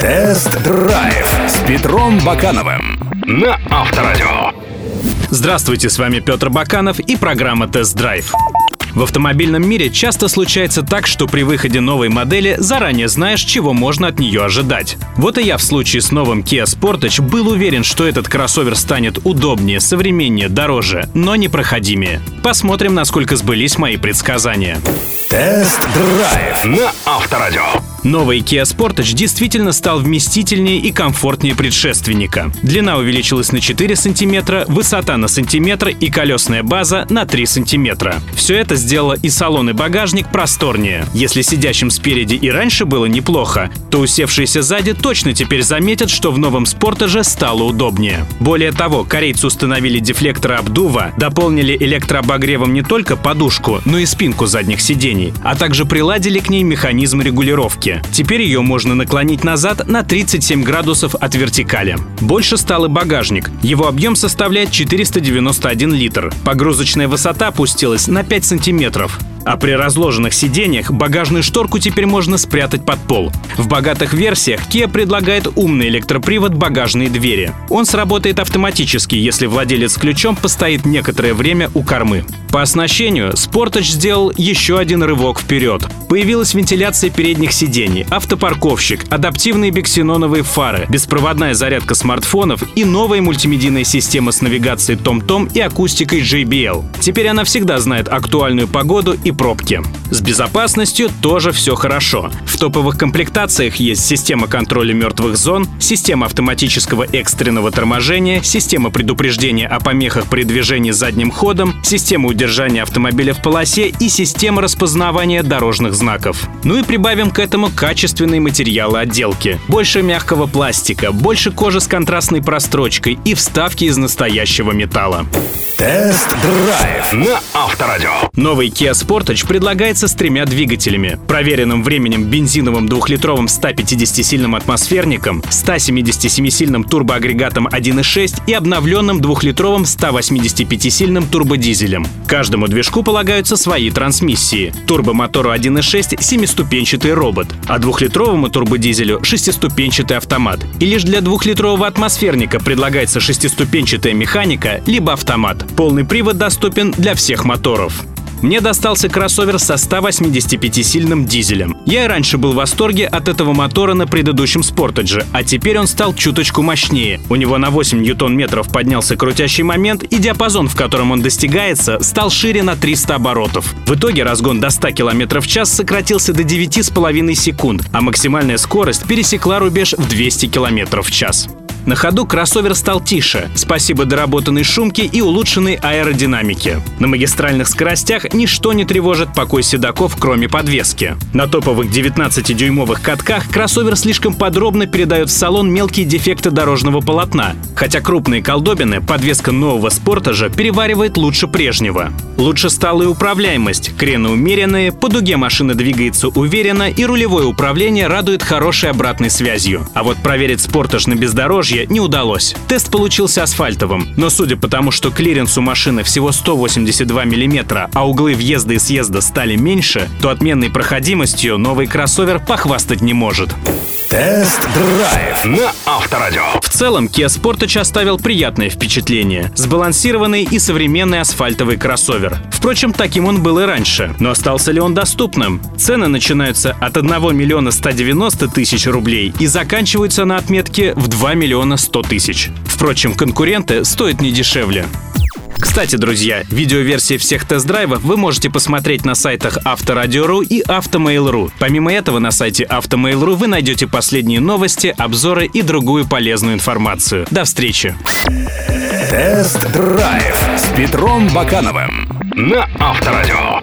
Тест-драйв с Петром Бакановым на Авторадио. Здравствуйте, с вами Петр Баканов и программа «Тест-драйв». В автомобильном мире часто случается так, что при выходе новой модели заранее знаешь, чего можно от нее ожидать. Вот и я в случае с новым Kia Sportage был уверен, что этот кроссовер станет удобнее, современнее, дороже, но не проходимее. Посмотрим, насколько сбылись мои предсказания. Тест-драйв на Авторадио. Новый Kia Sportage действительно стал вместительнее и комфортнее предшественника. Длина увеличилась на 4 сантиметра, высота на сантиметр и колесная база на 3 сантиметра. Все это сделало и салон, и багажник просторнее. Если сидящим спереди и раньше было неплохо, то усевшиеся сзади точно теперь заметят, что в новом Sportage стало удобнее. Более того, корейцы установили дефлекторы обдува, дополнили электрообогревом не только подушку, но и спинку задних сидений, а также приладили к ней механизм регулировки. Теперь ее можно наклонить назад на 37 градусов от вертикали. Больше стал и багажник. Его объем составляет 491 литр. Погрузочная высота опустилась на 5 сантиметров. А при разложенных сиденьях багажную шторку теперь можно спрятать под пол. В богатых версиях Kia предлагает умный электропривод багажной двери. Он сработает автоматически, если владелец ключом постоит некоторое время у кормы. По оснащению Sportage сделал еще один рывок вперед. Появилась вентиляция передних сидений, автопарковщик, адаптивные биксеноновые фары, беспроводная зарядка смартфонов и новая мультимедийная система с навигацией TomTom и акустикой JBL. Теперь она всегда знает актуальную погоду и пробки. С безопасностью тоже все хорошо. В топовых комплектациях есть система контроля мертвых зон, система автоматического экстренного торможения, система предупреждения о помехах при движении задним ходом, система удержания автомобиля в полосе и система распознавания дорожных знаков. Ну и прибавим к этому качественные материалы отделки. Больше мягкого пластика, больше кожи с контрастной прострочкой и вставки из настоящего металла. Тест-драйв на Авторадио. Новый Kia Sportage предлагается с тремя двигателями. Проверенным временем бензиновым двухлитровым 150-сильным атмосферником, 177-сильным турбоагрегатом 1.6 и обновленным двухлитровым 185-сильным турбодизелем. Каждому движку полагаются свои трансмиссии. Турбомотору 1.6 семиступенчатый робот, а двухлитровому турбодизелю шестиступенчатый автомат. И лишь для двухлитрового атмосферника предлагается шестиступенчатая механика либо автомат. Полный привод доступен для всех моторов. Мне достался кроссовер со 185-сильным дизелем. Я и раньше был в восторге от этого мотора на предыдущем Sportage, а теперь он стал чуточку мощнее. У него на 8 ньютон-метров поднялся крутящий момент, и диапазон, в котором он достигается, стал шире на 300 оборотов. В итоге разгон до 100 км в час сократился до 9,5 секунд, а максимальная скорость пересекла рубеж в 200 км в час. На ходу кроссовер стал тише, спасибо доработанной шумке и улучшенной аэродинамике. На магистральных скоростях ничто не тревожит покой седаков, кроме подвески. На топовых 19-дюймовых катках кроссовер слишком подробно передает в салон мелкие дефекты дорожного полотна, хотя крупные колдобины подвеска нового спортажа переваривает лучше прежнего. Лучше стала и управляемость, крены умеренные, по дуге машина двигается уверенно и рулевое управление радует хорошей обратной связью. А вот проверить спортаж на бездорожье не удалось. Тест получился асфальтовым, но судя по тому, что клиренс у машины всего 182 мм, а углы въезда и съезда стали меньше, то отменной проходимостью новый кроссовер похвастать не может. Тест-драйв на Авторадио. В целом, Kia Sportage оставил приятное впечатление. Сбалансированный и современный асфальтовый кроссовер. Впрочем, таким он был и раньше. Но остался ли он доступным? Цены начинаются от 1 миллиона 190 тысяч рублей и заканчиваются на отметке в 2 миллиона 100 тысяч. Впрочем, конкуренты стоят не дешевле. Кстати, друзья, видеоверсии всех тест-драйвов вы можете посмотреть на сайтах Авторадио.ру и Автомейл.ру. Помимо этого, на сайте Автомейл.ру вы найдете последние новости, обзоры и другую полезную информацию. До встречи! Тест-драйв с Петром Бакановым на Авторадио.